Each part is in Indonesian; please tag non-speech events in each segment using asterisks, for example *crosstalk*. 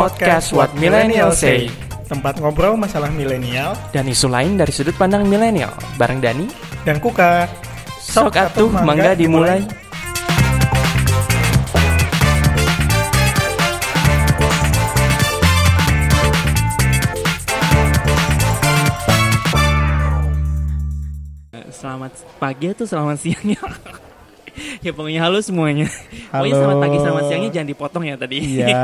Podcast What Millennial Say Tempat ngobrol masalah milenial dan isu lain dari sudut pandang milenial bareng Dani dan Kuka. Sok atuh mangga dimulai. Selamat pagi atau selamat siang ya. *laughs* *laughs* ya pokoknya halo semuanya. Pokoknya Halo. selamat pagi selamat siangnya jangan dipotong ya tadi. Iya,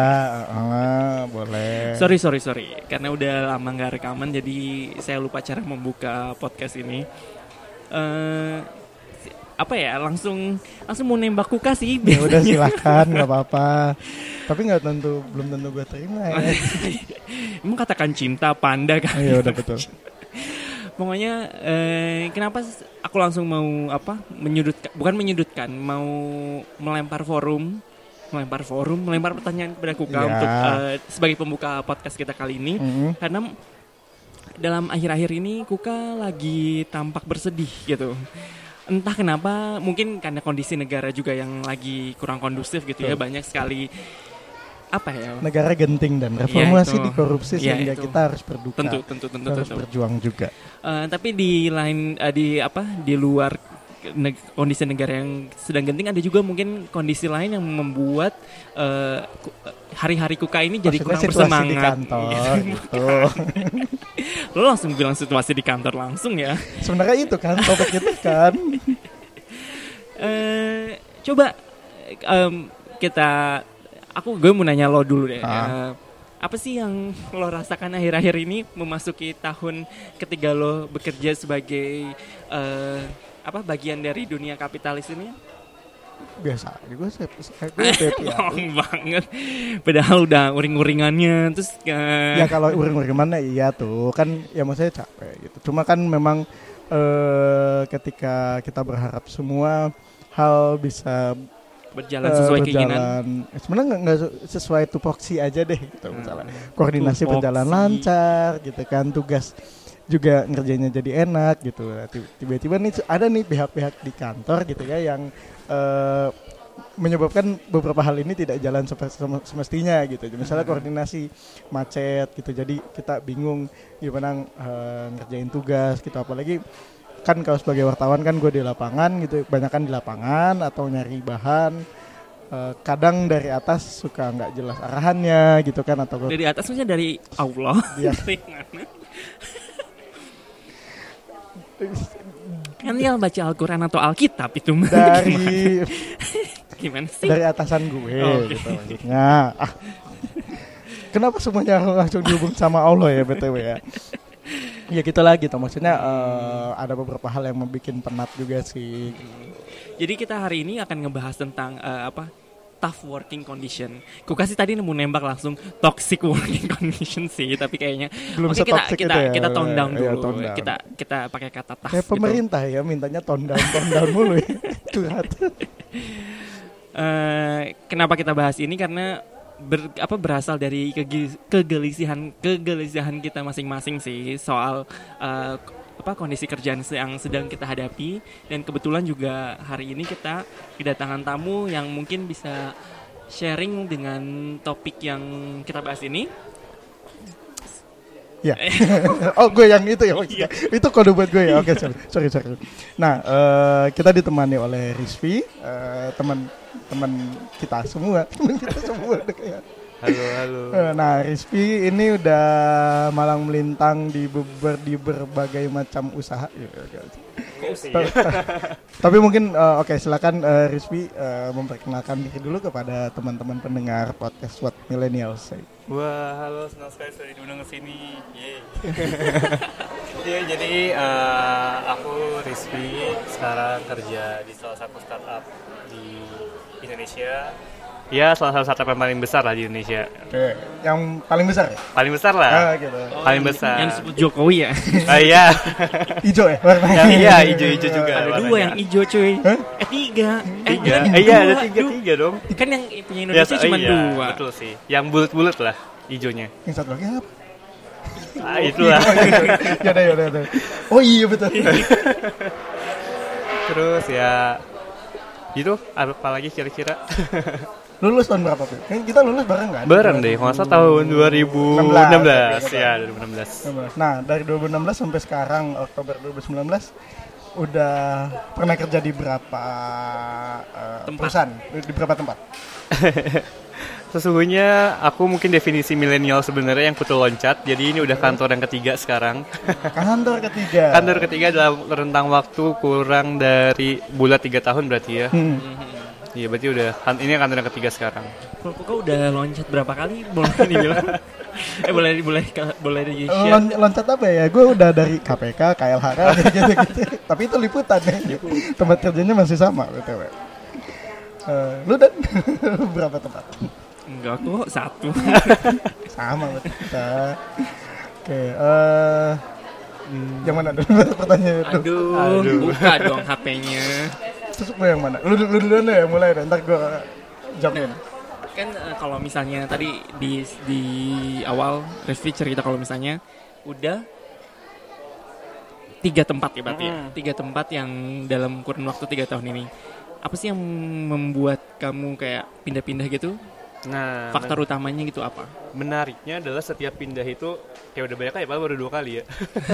ah, *laughs* boleh. Sorry sorry sorry karena udah lama nggak rekaman jadi saya lupa cara membuka podcast ini. eh apa ya langsung langsung mau nembak kuka sih. Ya udah *laughs* silakan, nggak apa-apa. Tapi nggak tentu, belum tentu gue terima ya. Emang katakan cinta panda kan. Oh, iya udah betul. Pokoknya eh, kenapa aku langsung mau apa menyudutkan bukan menyudutkan mau melempar forum melempar forum melempar pertanyaan kepada kuka Ya. untuk eh, sebagai pembuka podcast kita kali ini. Mm-mm. karena dalam akhir-akhir ini Kuka lagi tampak bersedih gitu. Entah kenapa, mungkin karena kondisi negara juga yang lagi kurang kondusif gitu ya, Betul. banyak sekali apa ya? Negara genting dan reformasi itu. di korupsi Iya, sehingga itu. kita harus berduka. Tentu, tentu, tentu, Kita harus tentu. berjuang juga. Eh, tapi di lain eh, di apa di luar neg- kondisi negara yang sedang genting ada juga mungkin kondisi lain yang membuat eh, eh, hari-hari Kuka ini jadi Maksudnya kurang bersemangat. di kantor Iya. gitu. *laughs* Lo langsung bilang situasi di kantor langsung ya. Sebenarnya itu kan topik itu kan. *laughs* eh coba em, kita aku gue mau nanya lo dulu deh. Ah. Eh, apa sih yang lo rasakan akhir-akhir ini memasuki tahun ketiga lo bekerja sebagai eh, apa bagian dari dunia kapitalis ini? Biasa, gue *laughs* happy, ya. Banget. Padahal udah uring-uringannya terus eh, ya kalau uring-uring mana iya tuh kan ya maksudnya capek gitu cuma kan memang eh ketika kita berharap semua hal bisa berjalan eh, sesuai keinginan. berjalan eh, sebenarnya nggak nggak su- sesuai tupoksi aja deh gitu misalnya Hmm. koordinasi Tupoksi. berjalan lancar gitu kan tugas juga ngerjainnya jadi enak gitu Nah, ti- tiba-tiba nih ada nih pihak-pihak di kantor gitu ya yang eh, menyebabkan beberapa hal ini tidak jalan semestinya gitu misalnya Hmm. koordinasi macet gitu jadi kita bingung gimana eh, ngerjain tugas gitu apalagi kan kalau sebagai wartawan kan gue di lapangan gitu banyak kan di lapangan atau nyari bahan Eh, kadang dari atas suka nggak jelas arahannya gitu kan atau Dari atas maksudnya dari Allah. *laughs* Dari mana? kan tinggal baca Al-Quran atau Alkitab itu dari Gimana sih? dari atasan gue Oh, Oke. gitu maksudnya ah. kenapa semuanya langsung dihubung sama Allah ya btw ya ya gitu maksudnya eh, ada beberapa hal yang membuat penat juga sih Jadi kita hari ini akan ngebahas tentang eh, apa? Tough working condition. Ku kasih tadi nemu nembak langsung toxic working *laughs* condition sih, tapi kayaknya belum Oke, kita kita ya kita tone down Iya, dulu. tone down. Kita kita pakai kata tough kayak gitu. pemerintah ya mintanya tone down tone down mulu ya *laughs* curhat Eh, kenapa kita bahas ini karena ber- apa berasal dari kegelisihan kegelisihan kita masing-masing sih soal eh, apa kondisi kerjaan yang sedang kita hadapi dan kebetulan juga hari ini kita kedatangan tamu yang mungkin bisa sharing dengan topik yang kita bahas ini. Ya. *laughs* oh gue yang itu ya Iya. maksudnya. Itu kode buat gue ya. Oke sorry sorry sorry. Nah eh, kita ditemani oleh Rizvi eh, teman teman kita semua *laughs* teman kita semua. Halo, halo. Eh, Nah Rizvi ini udah malang melintang di beber, di berbagai macam usaha. Ya, ya, ya. Tapi mungkin eh, oke silakan eh, Rizvi eh, memperkenalkan diri dulu kepada teman-teman pendengar podcast What Millennials Say. Wah, halo, senang sekali sudah diundang ke sini. *laughs* Iya, jadi eh, aku Rizky, sekarang kerja di salah satu startup di Indonesia. Ya, salah satu startup yang paling besar lah di Indonesia. Oke, yang paling besar ya? Paling besar lah. Ah, gitu. Paling besar. Yang disebut Jokowi ya. *laughs* Ah, iya. Hijau ya warnanya. Yang iya, hijau-hijau juga. ada warnanya. dua yang hijau cuy. Hah? Eh tiga. Eh, Tiga. Eh, iya, ada tiga, Du- tiga dong. Kan yang punya Indonesia Ya, cuma iya, dua. Betul sih. Yang bulat-bulat lah hijaunya. Yang satu lagi apa? Ah, itulah. *laughs* ya udah ya udah. ya udah. Oh iya betul. *laughs* Terus ya itu apa lagi kira-kira? Lulus tahun berapa tuh? Kan kita lulus bareng kan? Bareng deh, salah tahun 2016 ya 2016. Nah, dari 2016 sampai sekarang Oktober 2019 udah pernah kerja di berapa eh, Tempat. perusahaan? Di berapa tempat? *laughs* Sesungguhnya aku mungkin definisi milenial sebenarnya yang putus loncat. Jadi ini udah kantor yang ketiga sekarang. *laughs* Kantor ketiga. kantor ketiga dalam rentang waktu kurang dari bulan tiga tahun berarti ya. Hmm. Iya berarti udah ini kantor yang ketiga sekarang. Kok udah loncat berapa kali? Boleh dibilang? eh boleh boleh boleh di Eh, share. lon- loncat apa ya? Gue udah dari KPK, KLHK, *laughs* gitu-gitu. Tapi itu liputan ya. tempat kerjanya masih sama, btw. Eh, lu dan *laughs* berapa tempat? Enggak kok satu. *laughs* Sama kita. Oke, eh yang mana dulu *laughs* pertanyaannya itu? Aduh, Aduh. buka dong HP-nya. Terus lu yang mana? Lu, lu duluan deh, mulai deh. Ntar gue jawabin. Kan eh, kalau misalnya tadi di di awal Revi cerita kalau misalnya udah tiga tempat ya berarti ya. Mm-mm. Tiga tempat yang dalam kurun waktu tiga tahun ini. Apa sih yang membuat kamu kayak pindah-pindah gitu? Nah, Faktor utamanya gitu apa? menariknya adalah setiap pindah itu kayak udah banyak kali, padahal baru dua kali ya.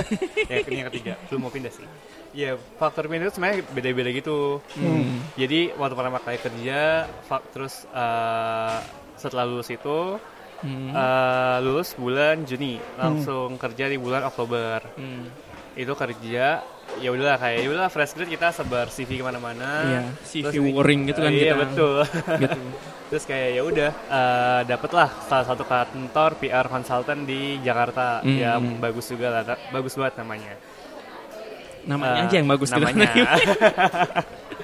*laughs* ya ini yang ketiga, belum mau pindah sih. Ya faktor pindah itu sebenarnya beda-beda gitu. Hmm. Jadi waktu pertama kali kerja, terus eh, setelah lulus itu Hmm. eh, lulus bulan Juni, langsung kerja di bulan Oktober. Hmm. Itu kerja, ya udahlah kayak ya udahlah fresh grade kita sebar CV ke mana-mana. Iya, CV Terus warring gitu kan Iya kita. betul. Gitu. *laughs* Terus kayak ya udah eh, dapetlah salah satu kantor PR consultant di Jakarta Hmm. yang bagus juga lah, bagus banget namanya. Namanya Eh, aja yang bagus gitu. namanya. *laughs*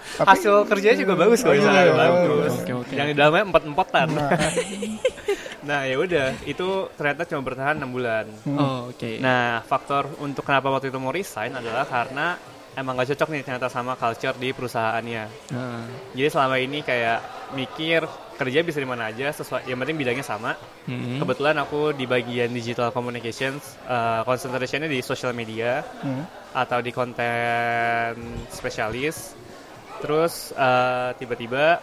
Tapi- Hasil kerjanya juga bagus kok, Oh, misalnya iya, bagus. Oke, oke. Yang di dalamnya empat empatan. Nah, *laughs* Nah ya udah, itu ternyata cuma bertahan enam bulan. Oh, oke. Nah faktor untuk kenapa waktu itu mau resign adalah karena emang gak cocok nih ternyata sama culture di perusahaannya. Nah, Jadi selama ini kayak mikir kerja bisa di mana aja sesuai yang penting bidangnya sama. hmm. Kebetulan aku di bagian digital communications, uh, concentrationnya di social media hmm. atau di konten spesialis. Terus uh, tiba-tiba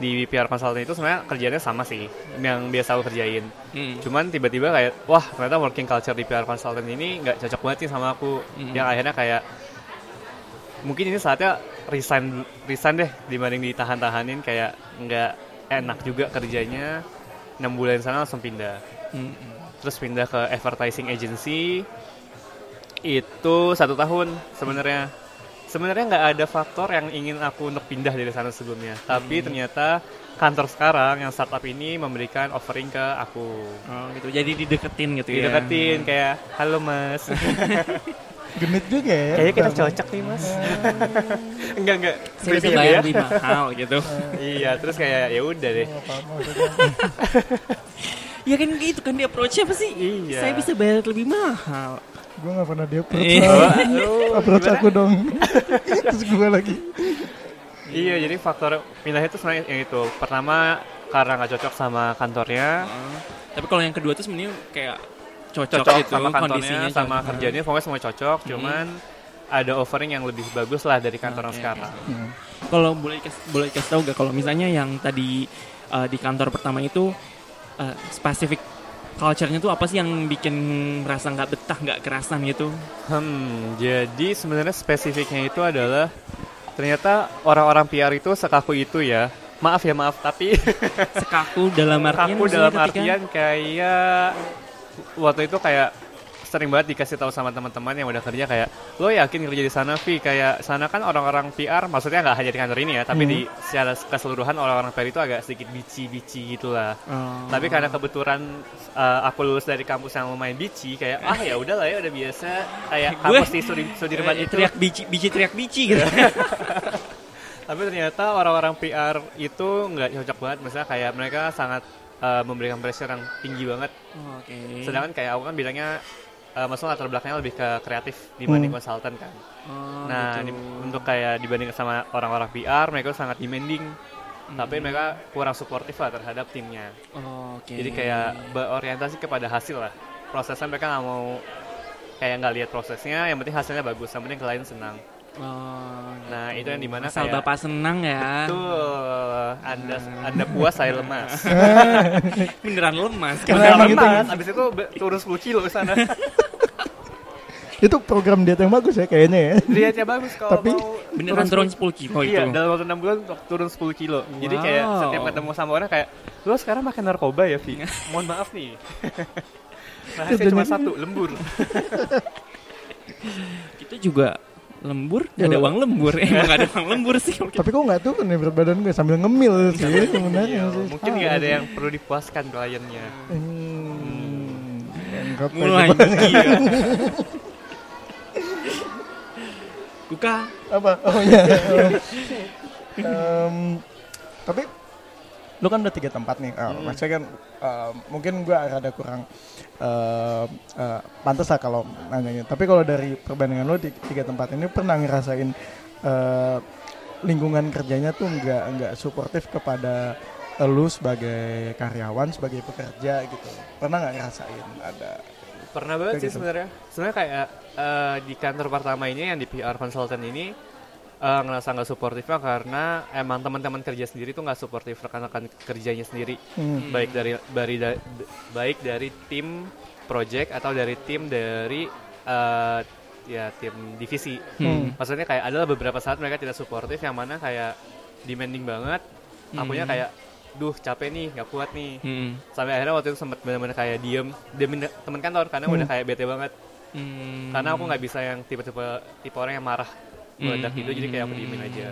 di PR consultant itu sebenarnya kerjanya sama sih yang biasa aku kerjain. Hmm. Cuman tiba-tiba kayak wah ternyata working culture di PR consultant ini nggak cocok banget sih sama aku. Mm. Yang akhirnya kayak mungkin ini saatnya resign resign deh dibanding ditahan-tahanin kayak nggak enak juga kerjanya. 6 bulan sana langsung pindah. Hmm. Terus pindah ke advertising agency itu satu tahun sebenarnya sebenarnya nggak ada faktor yang ingin aku untuk pindah dari sana sebelumnya tapi ternyata kantor sekarang yang startup ini memberikan offering ke aku Oh, gitu. Jadi dideketin gitu ya. dideketin kayak halo mas *laughs* Genit juga ya. kayaknya kita cocok nih mas *laughs* enggak enggak Saya bisa bayar ya. lebih mahal gitu. *laughs* iya terus kayak ya udah deh Apa maksudnya? ya kan gitu kan dia approach-nya apa sih? Iya. Saya bisa bayar lebih mahal. Gue gak pernah dia approach Iya. approach gimana? aku dong. *laughs* Terus gue lagi. iya jadi faktor pindah itu sebenarnya yang itu pertama karena nggak cocok sama kantornya Oh. Tapi kalau yang kedua tuh sebenarnya kayak cocok, cocok gitu sama kantornya kondisinya sama cocok. kerjanya pokoknya semua cocok cuman ada offering yang lebih bagus lah dari kantor yang Oke. sekarang Hmm. Kalau boleh boleh kasih tahu gak kalau misalnya yang tadi uh, di kantor pertama itu uh, spesifik culture-nya tuh apa sih yang bikin merasa nggak betah, nggak kerasan gitu? hmm jadi sebenarnya spesifiknya itu adalah ternyata orang-orang PR itu sekaku itu ya maaf ya maaf tapi *laughs* Sekaku dalam artian kaku maksudnya dalam ketika- artian kayak waktu itu kayak sering banget dikasih tahu sama teman-teman yang udah kerja kayak lo yakin kerja di sana Vi kayak sana kan orang-orang PR maksudnya nggak hanya di kantor ini ya tapi Hmm. di secara keseluruhan orang-orang PR itu agak sedikit bici-bici gitulah Oh. tapi karena kebetulan uh, aku lulus dari kampus yang lumayan bici kayak ah ya udah lah ya udah biasa kayak kampus di Sudi, Sudirman Eh, itu teriak bici, bici teriak bici gitu. *laughs* tapi ternyata orang-orang PR itu nggak cocok banget misalnya kayak mereka sangat uh, memberikan pressure yang tinggi banget Oh, Oke. sedangkan kayak aku kan bilangnya uh, maksudnya latar belakangnya lebih ke kreatif dibanding Hmm. konsultan kan Oh, nah gitu. di- untuk kayak dibanding sama orang-orang PR mereka sangat demanding tapi Hmm. mereka kurang suportif lah terhadap timnya Oh, Oke. jadi kayak berorientasi kepada hasil lah prosesnya mereka nggak mau kayak nggak lihat prosesnya yang penting hasilnya bagus yang penting klien senang Oh, Nah, itu yang di mana asal kayak bapak senang ya. Betul. Anda Anda puas saya lemas. *laughs* Beneran lemas. Karena emang gitu. lemas. Abis itu turun 10 kilo ke sana. *laughs* Itu program diet yang bagus ya kayaknya ya. Lihatnya bagus kalau Tapi mau Beneran turun 10 kilo itu. Iya, dalam waktu 6 bulan turun 10 kilo. Jadi kayak Wow. setiap ketemu sama orang kayak, lo sekarang makan narkoba ya, Vi? *laughs* Mohon maaf nih. *laughs* Rahasia cuma satu, lembur. *laughs* Kita juga lembur, Ya, ada lo- uang lembur. Emang gak ada uang lembur sih. Tapi kok nggak tuh nih berat badan gue sambil ngemil sih sebenarnya Iya, sih. mungkin nggak ada yang perlu dipuaskan kliennya. Hmm. Aja Mulai. Kuka. apa? Oh iya. Em, tapi lu kan udah tiga tempat nih. Eh, Maksudnya kan em, mungkin gua rada kurang em, eh, pantas lah kalau nanyanya. Tapi kalau dari perbandingan lu di tiga tempat ini pernah ngerasain eh, lingkungan kerjanya tuh nggak nggak suportif kepada lu sebagai karyawan, sebagai pekerja gitu. Pernah nggak ngerasain ada? Pernah banget sih gitu. sebenarnya. Sebenarnya kayak eh, di kantor pertama ini yang di PR consultant ini eh, ngerasa nggak suportifnya karena emang teman-teman kerja sendiri tuh nggak suportif rekan-rekan kerjanya sendiri. Hmm. baik dari dari da- baik dari tim project atau dari tim dari eh, ya tim divisi. Hmm. Maksudnya kayak adalah beberapa saat mereka tidak suportif yang mana kayak demanding banget. Akunya Hmm. kayak duh capek nih, nggak kuat nih. Hmm. Sampai akhirnya waktu itu sempat benar-benar kayak diem, diemin teman kantor karena udah kayak bete banget. Hmm. Karena aku nggak bisa yang tipe-tipe tipe orang yang marah meledak Hmm. gitu, jadi kayak aku diemin aja.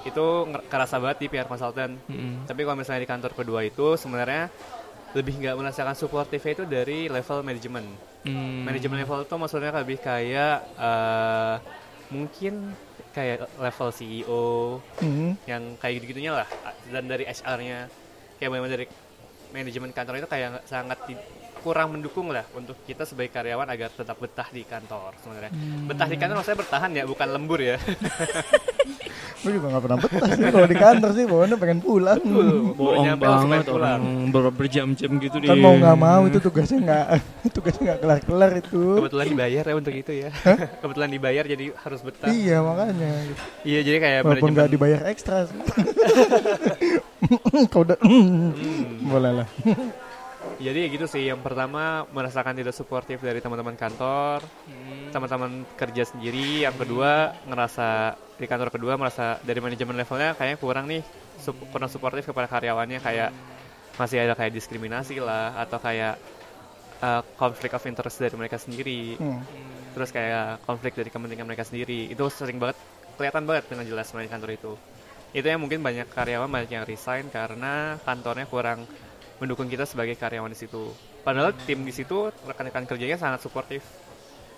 Itu kerasa banget di PR consultant. Hmm. Tapi kalau misalnya di kantor kedua itu sebenarnya lebih nggak merasakan supportive itu dari level manajemen. Hmm. Manajemen level itu maksudnya lebih kayak eh, mungkin kayak level CEO Hmm. yang kayak gitu-gitunya lah dan dari HR-nya kayak memang dari manajemen kantor itu kayak sangat kurang mendukung lah untuk kita sebagai karyawan agar tetap betah di kantor sebenarnya. Betah di kantor maksudnya bertahan ya, bukan lembur ya. *laughs* Gue juga gak pernah betah sih kalau di kantor sih, bawaannya pengen pulang. Bohong nyampe banget pulang. orang ber- berjam-jam gitu Kan mau nggak mau itu tugasnya nggak *laughs* tugasnya nggak kelar-kelar itu. Kebetulan dibayar ya untuk itu ya. *laughs* Kebetulan dibayar jadi harus betah. Iya makanya. Iya jadi kayak Walaupun manajemen nggak dibayar ekstra. sih. Kau udah boleh lah. Jadi gitu sih. Yang pertama merasakan tidak suportif dari teman-teman kantor, teman-teman kerja sendiri. Yang kedua ngerasa di kantor kedua merasa dari manajemen levelnya kayaknya kurang nih, sup- kurang suportif kepada karyawannya kayak masih ada kayak diskriminasi lah atau kayak uh, konflik of interest dari mereka sendiri. Hmm. Terus kayak konflik dari kepentingan mereka sendiri. Itu sering banget kelihatan banget dengan jelas di kantor itu. Itu yang mungkin banyak karyawan banyak yang resign karena kantornya kurang mendukung kita sebagai karyawan di situ. Padahal tim di situ rekan-rekan kerjanya sangat suportif.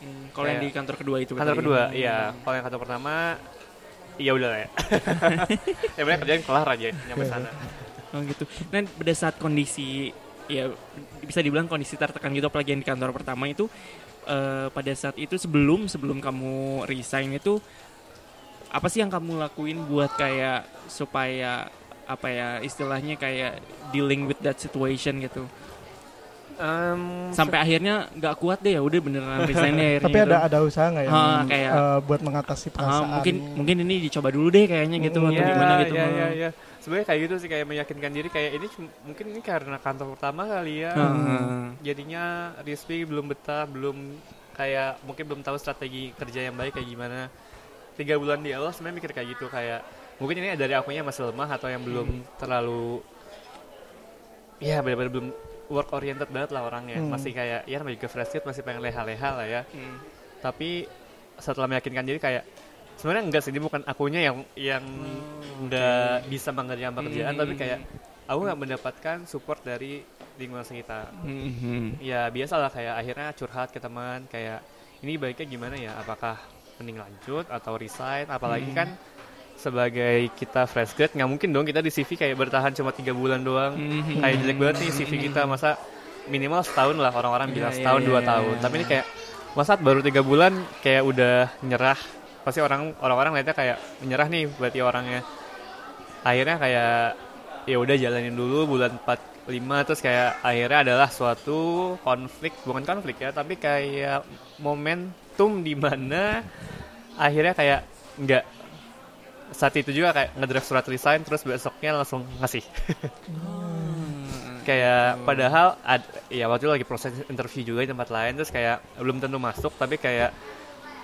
Hmm, Kalau yang di kantor kedua itu Kantor kedua, iya. Kalau yang kantor pertama, iya udah lah ya. *laughs* ya bener kerjaan kelar aja nyampe sana. *laughs* Oh gitu. Nah pada saat kondisi ya bisa dibilang kondisi tertekan gitu apalagi yang di kantor pertama itu eh, pada saat itu sebelum sebelum kamu resign itu apa sih yang kamu lakuin buat kayak supaya apa ya istilahnya kayak dealing with that situation gitu Em, sampai akhirnya nggak kuat deh ya udah beneran resign deh *laughs* akhirnya Tapi gitu. ada ada usaha nggak ya? Ah, kayak- eh, buat mengatasi Ah, perasaan. mungkin mungkin ini dicoba dulu deh kayaknya gitu Hmm, atau Iya, gimana gitu Iya, Bang. iya, iya. Sebenarnya kayak gitu sih kayak meyakinkan diri kayak ini mungkin ini karena kantor pertama kali ya. Ah. Jadinya Rizky belum betah, belum kayak mungkin belum tahu strategi kerja yang baik kayak gimana. Tiga bulan di awal sebenarnya mikir kayak gitu kayak mungkin ini dari akunya masih lemah atau yang belum terlalu ya benar-benar belum work oriented banget lah orangnya. Hmm. Masih kayak ya namanya juga fresh grade masih pengen leha-leha lah ya Hmm. tapi setelah meyakinkan diri kayak sebenarnya enggak sih ini bukan akunya yang yang nggak bisa mengerjakan pekerjaan Hmm. tapi kayak aku nggak mendapatkan support dari lingkungan sekitar Hmm. ya biasalah kayak akhirnya curhat ke teman kayak ini baiknya gimana ya apakah mending lanjut atau resign apalagi Hmm. kan sebagai kita fresh grade nggak mungkin dong kita di CV kayak bertahan cuma tiga bulan doang Hmm. kayak jelek banget nih CV kita masa minimal setahun lah orang-orang Iya, bilang iya, setahun iya, dua iya, tahun iya. tapi ini kayak masa baru tiga bulan kayak udah nyerah pasti orang orang-orang lihatnya kayak menyerah nih berarti orangnya akhirnya kayak ya udah jalanin dulu bulan 4 5 terus kayak akhirnya adalah suatu konflik bukan konflik ya tapi kayak momentum di mana akhirnya kayak nggak saat itu juga kayak ngedraft surat resign terus besoknya langsung ngasih kayak padahal ad, ya waktu itu lagi proses interview juga di tempat lain terus kayak belum tentu masuk tapi kayak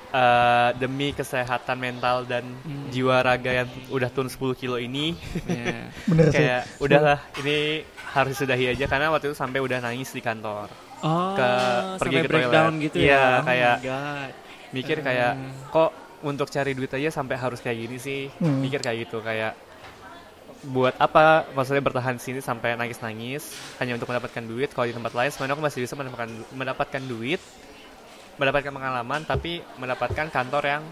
eh, demi kesehatan mental dan jiwa raga yang udah turun 10 kilo ini Ya. *laughs* Bener sih. kayak udahlah ini harus sudahi aja karena waktu itu sampai udah nangis di kantor Oh, Ke- pergi ke breakdown toilet. gitu Iya, ya. Oh my kayak- God. mikir kayak kok untuk cari duit aja sampai harus kayak gini sih. Hmm. mikir kayak gitu kayak buat apa? Maksudnya bertahan di sini sampai nangis-nangis hanya untuk mendapatkan duit. Kalau di tempat lain sebenarnya aku masih bisa mendapatkan mendapatkan duit mendapatkan pengalaman tapi mendapatkan kantor yang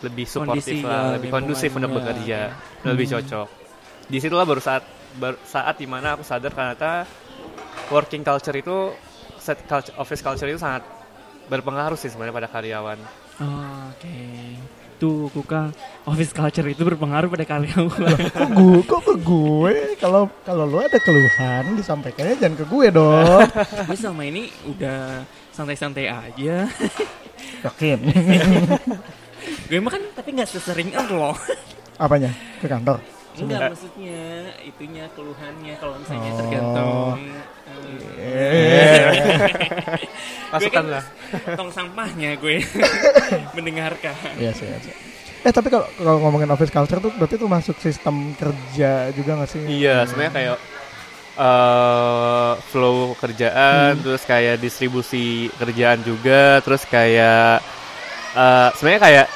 lebih suportif lah ya, lebih kondusif untuk bekerja lebih cocok. Di situlah baru saat baru saat di mana aku sadar ternyata working culture itu set culture, office culture itu sangat berpengaruh sih sebenarnya pada karyawan Oh, Oke. Tuh, Kuka, office culture itu berpengaruh pada karyawan. *laughs* kok gue kok ke gue kalau kalau lu ada keluhan disampaikannya jangan ke gue dong *laughs* gue selama ini udah santai-santai aja. *laughs* yakin gue mah kan tapi nggak sesering lo. apanya ke kantor Enggak maksudnya itunya keluhannya kalau misalnya Oh. tergantung *laughs* masukkan gue lah kan *laughs* tong sampahnya gue *laughs* mendengarkan. Iya sih, iya sih. Eh tapi kalau kalau ngomongin office culture tuh berarti tuh masuk sistem kerja juga gak sih? Iya, sebenarnya kayak eh flow kerjaan, Hmm. terus kayak distribusi kerjaan juga, terus kayak eh sebenarnya kayak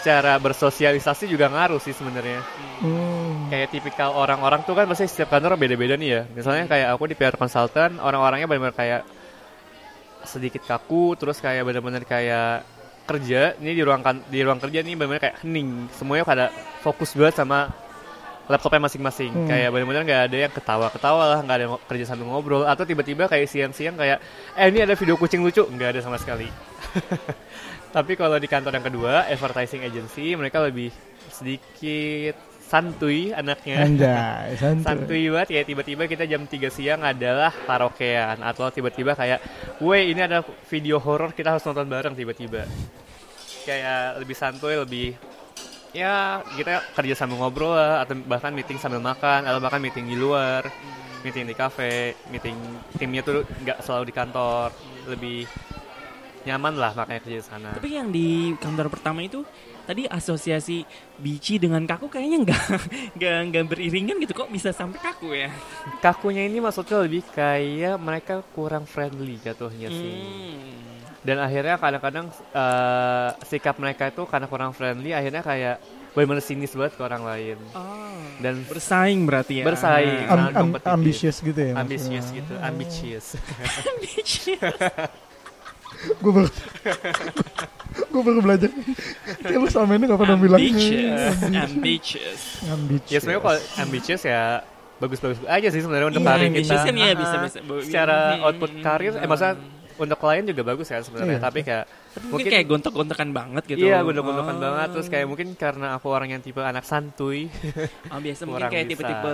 secara bersosialisasi juga ngaruh sih sebenarnya. Hmm. Kayak tipikal orang-orang tuh kan pasti setiap kantor beda-beda nih ya. Misalnya kayak aku di PR consultant, orang-orangnya benar-benar kayak sedikit kaku, terus kayak benar-benar kayak kerja ini di ruang kan- di ruang kerja nih benar-benar kayak hening. Semuanya pada fokus banget sama laptopnya masing-masing. Hmm. Kayak benar-benar nggak ada yang ketawa-ketawa lah, nggak ada yang kerja sambil ngobrol, atau tiba-tiba kayak siang-siang kayak, eh ini ada video kucing lucu, nggak ada sama sekali. *laughs* Tapi kalau di kantor yang kedua, advertising agency, mereka lebih sedikit santuy anaknya. Anjay, *laughs* santuy. Santuy banget ya tiba-tiba kita jam 3 siang adalah karaokean atau tiba-tiba kayak, "Woi, ini ada video horor kita harus nonton bareng tiba-tiba." Kayak lebih santuy, lebih ya kita kerja sambil ngobrol lah atau bahkan meeting sambil makan atau bahkan meeting di luar meeting di cafe meeting timnya tuh nggak selalu di kantor lebih nyaman lah makanya kerja di sana Tapi yang di kantor pertama itu tadi asosiasi bici dengan kaku kayaknya nggak *laughs* nggak nggak beriringan gitu kok bisa sampai kaku ya? kakunya ini maksudnya lebih kayak mereka kurang friendly jatuhnya sih Hmm. dan akhirnya kadang-kadang eh, sikap mereka itu karena kurang friendly akhirnya kayak benar-benar sinis banget ke orang lain Oh. dan Bersaing berarti ya. Bersaing. Am- am- ambisius gitu ya? ambisius gitu ambisius *laughs* Gue baru, gue baru belajar. Kayak lu selama ini gak pernah bilang. ambitious, ambitious. Ambisius. ya sebenarnya kalau ambisius ya bagus-bagus aja sih sebenarnya untuk Iya, karir ambitious kita kan ya Ah, bisa-bisa. secara Hmm, output karir eh maksudnya untuk klien juga bagus kan sebenarnya Iya. tapi kayak Tapi mungkin kayak gontok-gontokan banget gitu. Iya, gondok-gondokan Oh. banget. Terus kayak mungkin karena aku orang yang tipe anak santuy. Oh, biasa *laughs* mungkin kayak bisa. tipe-tipe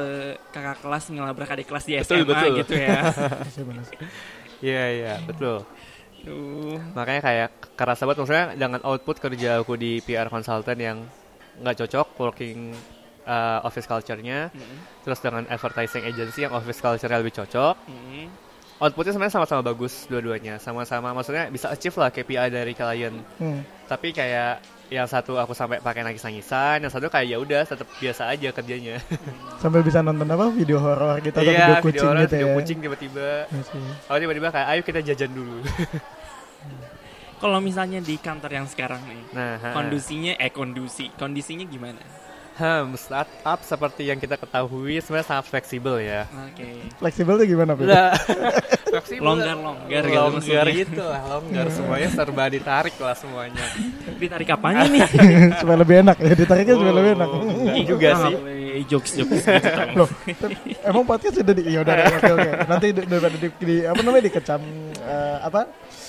kakak kelas ngelabrak adik kelas di Betul, SMA betul. gitu ya. Iya. Iya, iya, betul. Duh. Makanya kayak kerasa banget maksudnya dengan output kerja aku di PR consultant yang nggak cocok working uh, office culture-nya. Mm, Terus dengan advertising agency yang office culture-nya lebih cocok. mm. Outputnya sebenarnya sama-sama bagus dua-duanya. Sama-sama maksudnya bisa achieve lah KPI dari klien. Hmm. Tapi kayak yang satu aku sampai pakai nangis-nangisan, yang satu kayak ya udah tetap biasa aja kerjanya. *laughs* Sampai bisa nonton apa video horor gitu atau Iya, video kucing orang, gitu video ya. kucing tiba-tiba. Oh tiba-tiba kayak ayo kita jajan dulu. Kalau misalnya di kantor yang sekarang nih, nah, ha. kondusinya eh kondusi, kondisinya gimana? Hmm, startup seperti yang kita ketahui sebenarnya sangat fleksibel ya. Oke. Fleksibel tuh gimana, Pip? Lah, *laughs* fleksibel. Longgar longgar gitu longgar gitu lah, longgar semuanya serba ditarik lah semuanya. Ditarik apanya nih? *laughs* supaya lebih enak ya ditariknya supaya lebih enak. Oh, juga sih. boleh jokes jokes gitu. *laughs* Loh, emang podcast sudah di ya udah oke oke. Nanti di, daripada di, di apa namanya dikecam eh, apa?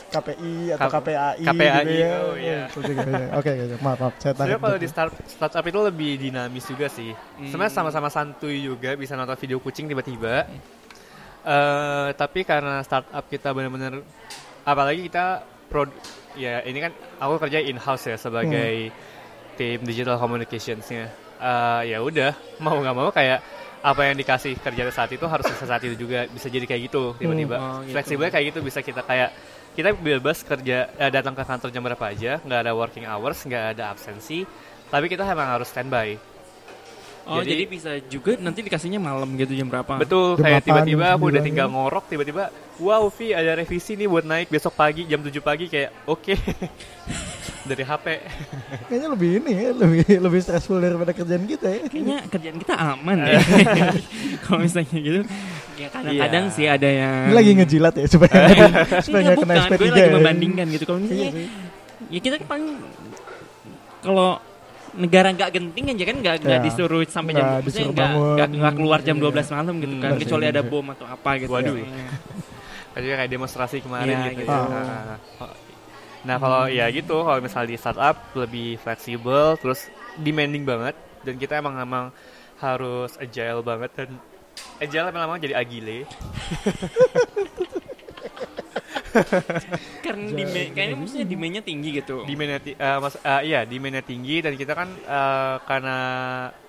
KPI atau K- KPAI, KPAI, gitu ya. oh iya. Itu juga, ya. Oke oke maaf maaf saya. Sebenarnya kalau di start, startup itu lebih dinamis juga sih. Hmm. Sebenarnya sama-sama santuy juga bisa nonton video kucing tiba-tiba. Eh, tapi karena startup kita benar-benar apalagi kita prod ya ini kan aku kerja in house ya sebagai tim digital communicationsnya uh, ya udah *laughs* mau nggak mau kayak apa yang dikasih kerja saat itu harus bisa saat itu juga bisa jadi kayak gitu tiba-tiba Hmm, oh, gitu. fleksibelnya kayak gitu bisa kita kayak kita bebas kerja eh, datang ke kantor jam berapa aja nggak ada working hours nggak ada absensi tapi kita emang harus standby Oh jadi, Jadi- bisa juga nanti dikasihnya malam gitu jam berapa? betul Jam kayak 8, tiba-tiba aku udah 9 tinggal gitu. ngorok tiba-tiba wow Vi ada revisi nih buat naik besok pagi jam 7 pagi kayak oke *laughs* dari HP *laughs* Kayaknya lebih ini ya, lebih lebih stressful daripada kerjaan kita ya. Kayaknya kerjaan kita aman deh. *laughs* Kalau misalnya gitu, ya kadang-kadang Iya. sih ada yang Ini lagi ngejilat ya supaya supaya *laughs* Enggak, nggak kena bukan, SP3 gue lagi ya. membandingkan gitu. Kalau Iya misalnya, sih. ya kita paling kalau negara nggak genting aja kan nggak nggak Ya, disuruh sampai jam disuruh nggak bangun. nggak nggak keluar jam Iya. 12 malam gitu kan kecuali ada bom atau apa gitu Waduh. ya. *laughs* Kayak kayak demonstrasi kemarin Iya, gitu. gitu. Nah, Nah kalau ya gitu, kalau misalnya di startup lebih fleksibel, terus demanding banget, dan kita emang emang harus agile banget dan agile lama-lama jadi agile. *laughs* karena demand kayaknya maksudnya demandnya tinggi gitu Demandnya ti- eh, mas, eh, iya demandnya tinggi dan kita kan eh, karena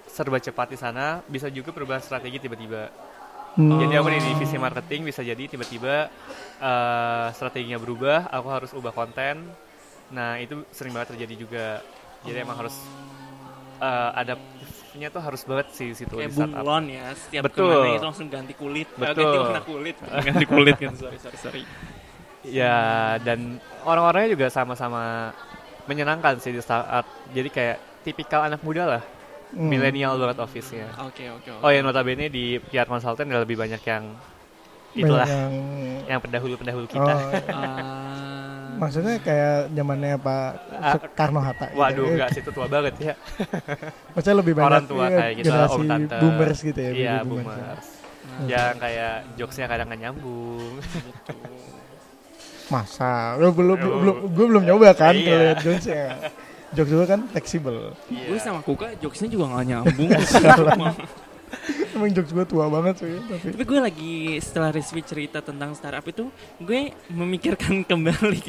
serba cepat di sana bisa juga perubahan strategi tiba-tiba. Hmm. Jadi aku di divisi marketing bisa jadi tiba-tiba eh, strateginya berubah, aku harus ubah konten. Nah itu sering banget terjadi juga. Jadi emang harus eh, adaptifnya tuh harus banget sih situ kayak di startup. bunglon ya setiap Betul. ke mana itu langsung ganti kulit Eh, Betul. ganti warna kulit *laughs* ganti kulit kan sorry sorry sorry Ya dan orang-orangnya juga sama-sama menyenangkan sih di startup. Jadi kayak tipikal anak muda lah, Hmm. milenial banget office-nya. oke oke oke Oh ya notabene di PR Consultant lebih banyak yang itulah Yang, yang pendahulu-pendahulu kita. oh, Ah, maksudnya kayak zamannya Pak Soekarno Hatta. gitu. Waduh, Eh, enggak situ tua banget ya. *laughs* Maksudnya lebih banyak Orang tua iya, kayak gitu, generasi om tante. boomers gitu ya. Iya, baby boomers. ya. Yang kayak jokesnya kadang nggak nyambung. gitu. *laughs* Masa? Lu belum Oh. belum gue belum nyoba kan Iya. kalau lihat Jones ya. Jokes gue kan fleksibel. Iya. gue sama Kuka jokesnya juga gak nyambung *laughs* *laughs* Emang jokes gue tua banget sih, tapi tapi gue lagi setelah Rizvi cerita tentang startup itu gue memikirkan *laughs* kembali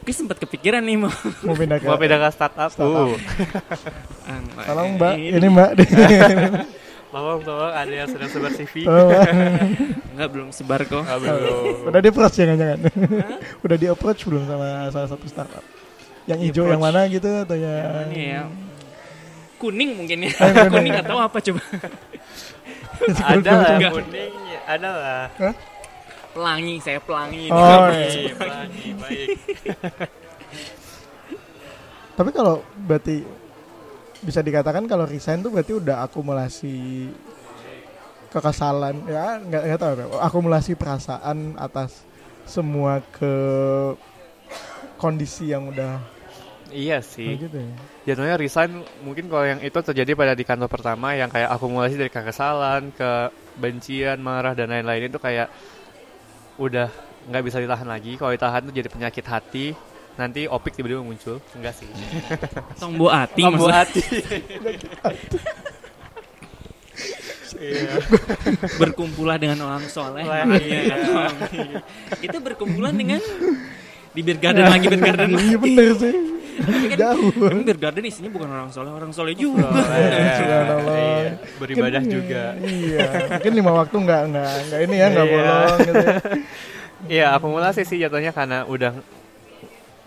gue sempat kepikiran nih mau mau pindah ke Mau pindah ke startup. Startup. Uh. *laughs* Tolong Mbak, ini Mbak. Tolong, tolong ada yang sedang sebar CV. Enggak belum sebar kok Ah, belum. Udah di approach jangan-jangan. Udah di approach belum sama salah satu startup. Yang hijau yang mana gitu atau yang ini ya kuning mungkin ya yang kuning. atau apa coba ada lah kuning, ada lah. pelangi saya pelangi. Oh, iya. Baik, baik, *laughs* baik. Tapi kalau berarti bisa dikatakan kalau resign tuh berarti udah akumulasi kekesalan ya nggak nggak tahu akumulasi perasaan atas semua ke kondisi yang udah Iya sih. gitu ya. Jatuhnya resign mungkin kalau yang itu terjadi pada di kantor pertama yang kayak akumulasi dari kekesalan, kebencian, marah dan lain-lain itu kayak udah nggak bisa ditahan lagi. Kalau ditahan tuh jadi penyakit hati. Nanti opik tiba-tiba muncul. Enggak sih. *laughs* tombo ati Tombo hati. *laughs* Iya. berkumpulah dengan orang soleh Wah, Iya. kita berkumpulan dengan di beer garden lagi beer garden Iya bener sih. Kan Jauh. emang beer garden isinya bukan orang soleh orang soleh juga Subhanallah. Iya, Beribadah juga. Iya, mungkin lima waktu nggak nggak nggak ini ya nggak Iya. bolong gitu. ya. *laughs* Iya, akumulasi sih jatuhnya karena udah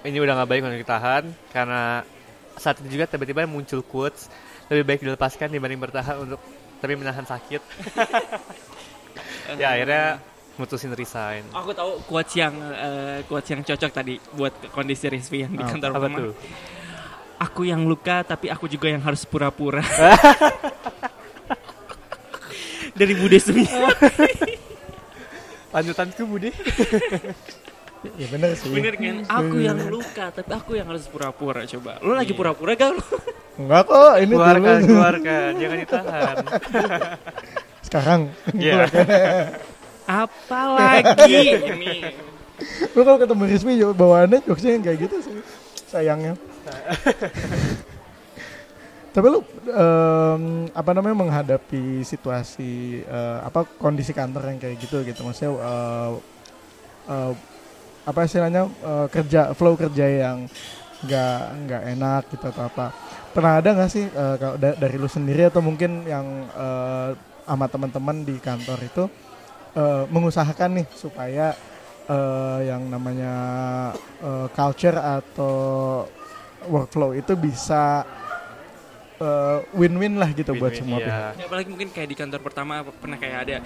ini udah nggak baik untuk ditahan karena saat itu juga tiba-tiba muncul quotes lebih baik dilepaskan dibanding bertahan untuk tapi menahan sakit. *laughs* ya akhirnya mutusin resign. aku tahu quotes yang eh, quotes yang cocok tadi buat kondisi Rizvi yang di Apa- kantor Apa rumah. tuh? aku yang luka tapi aku juga yang harus pura-pura *laughs* dari Bude Sumi Lanjutanku Budi. *laughs* Ya bener sih. bener kan aku yang luka tapi aku yang harus pura-pura coba lu lagi pura-pura gak lu Enggak kok, ini Keluarkan, dulu. keluarkan, jangan ditahan. *laughs* Sekarang. Iya. Apalagi *laughs* ini Lu kalau ketemu Rizmi yo, bawaannya jokesnya yang kayak gitu sih. Sayangnya. *laughs* Tapi lu em, apa namanya menghadapi situasi eh, apa kondisi kantor yang kayak gitu gitu maksudnya eh, eh, apa istilahnya eh, kerja flow kerja yang nggak nggak enak gitu atau apa pernah ada nggak sih kalau da- dari lu sendiri atau mungkin yang eh, sama teman-teman di kantor itu eh, mengusahakan nih supaya eh, yang namanya eh, culture atau workflow itu bisa eh, win-win lah gitu buat Win-win, semua iya. pihak. Ya, apalagi mungkin kayak di kantor pertama pernah kayak ada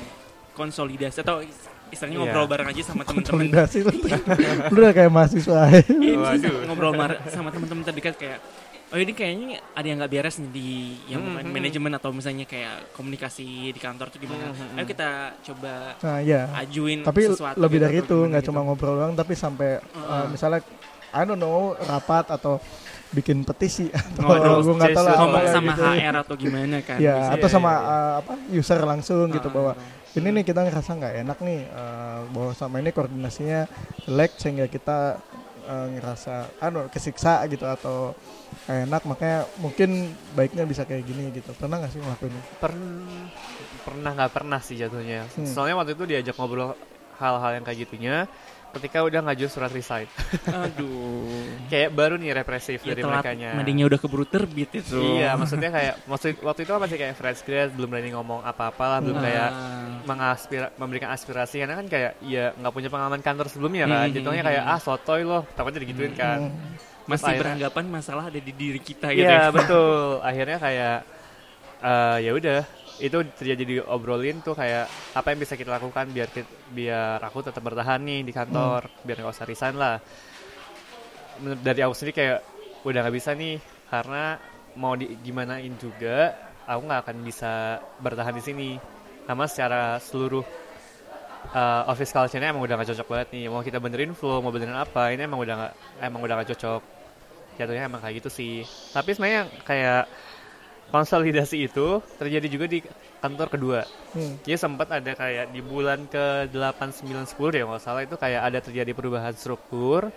konsolidasi atau is- istilahnya Iya. ngobrol bareng aja sama teman-teman Konsolidasi lu, *laughs* lu udah kayak mahasiswa Iya, ngobrol sama teman-teman terdekat kayak oh ini kayaknya ada yang nggak beres nih di yang Hmm, bukan hmm. manajemen atau misalnya kayak komunikasi di kantor tuh gimana Hmm, hmm, ayo kita coba nah ya ajuin tapi sesuatu lebih gitu, dari itu nggak gitu. cuma ngobrol doang tapi sampai uh, Heeh. misalnya I don't know rapat atau bikin petisi *laughs* atau Waduh, gue nggak tahu lah ngomong sama gitu. HR atau gimana kan ya bisa. atau sama iya, iya. uh, apa user langsung gitu Ah, bahwa ini nih kita ngerasa nggak enak nih uh, bahwa sama ini koordinasinya jelek sehingga kita uh, ngerasa anu kesiksa gitu atau enak makanya mungkin baiknya bisa kayak gini gitu pernah nggak sih ngelakuin itu? Pern- pernah nggak pernah sih jatuhnya. Hmm. Soalnya waktu itu diajak ngobrol hal-hal yang kayak gitunya ketika udah ngajuin surat resign. *laughs* aduh kayak baru nih represif ya dari mereka madingnya udah keburu terbit itu Iya, maksudnya kayak maksud waktu itu kan masih kayak fresh grad, belum berani ngomong apa-apa lah, belum Ah. kayak mengaspira, memberikan aspirasi karena kan kayak ya nggak punya pengalaman kantor sebelumnya kan. Hmm, Jatuhnya hmm, kayak ah sotoy loh, takutnya digituin kan. Hmm. masih akhirnya- beranggapan masalah ada di diri kita gitu Iya ya. betul. Akhirnya kayak eh, ya udah itu terjadi diobrolin tuh kayak apa yang bisa kita lakukan biar kit- biar aku tetap bertahan nih di kantor biar nggak usah resign lah. Menurut- dari aku sendiri kayak udah nggak bisa nih karena mau di gimanain juga aku nggak akan bisa bertahan di sini. Sama secara seluruh uh, office culture-nya emang udah gak cocok banget nih. Mau kita benerin flow mau benerin apa ini emang udah nggak emang udah gak cocok. Jatuhnya emang kayak gitu sih. Tapi sebenarnya kayak konsolidasi itu terjadi juga di kantor kedua. Hmm. jadi sempat ada kayak di bulan ke 8, 9, 10 deh kalau nggak salah. Itu kayak ada terjadi perubahan struktur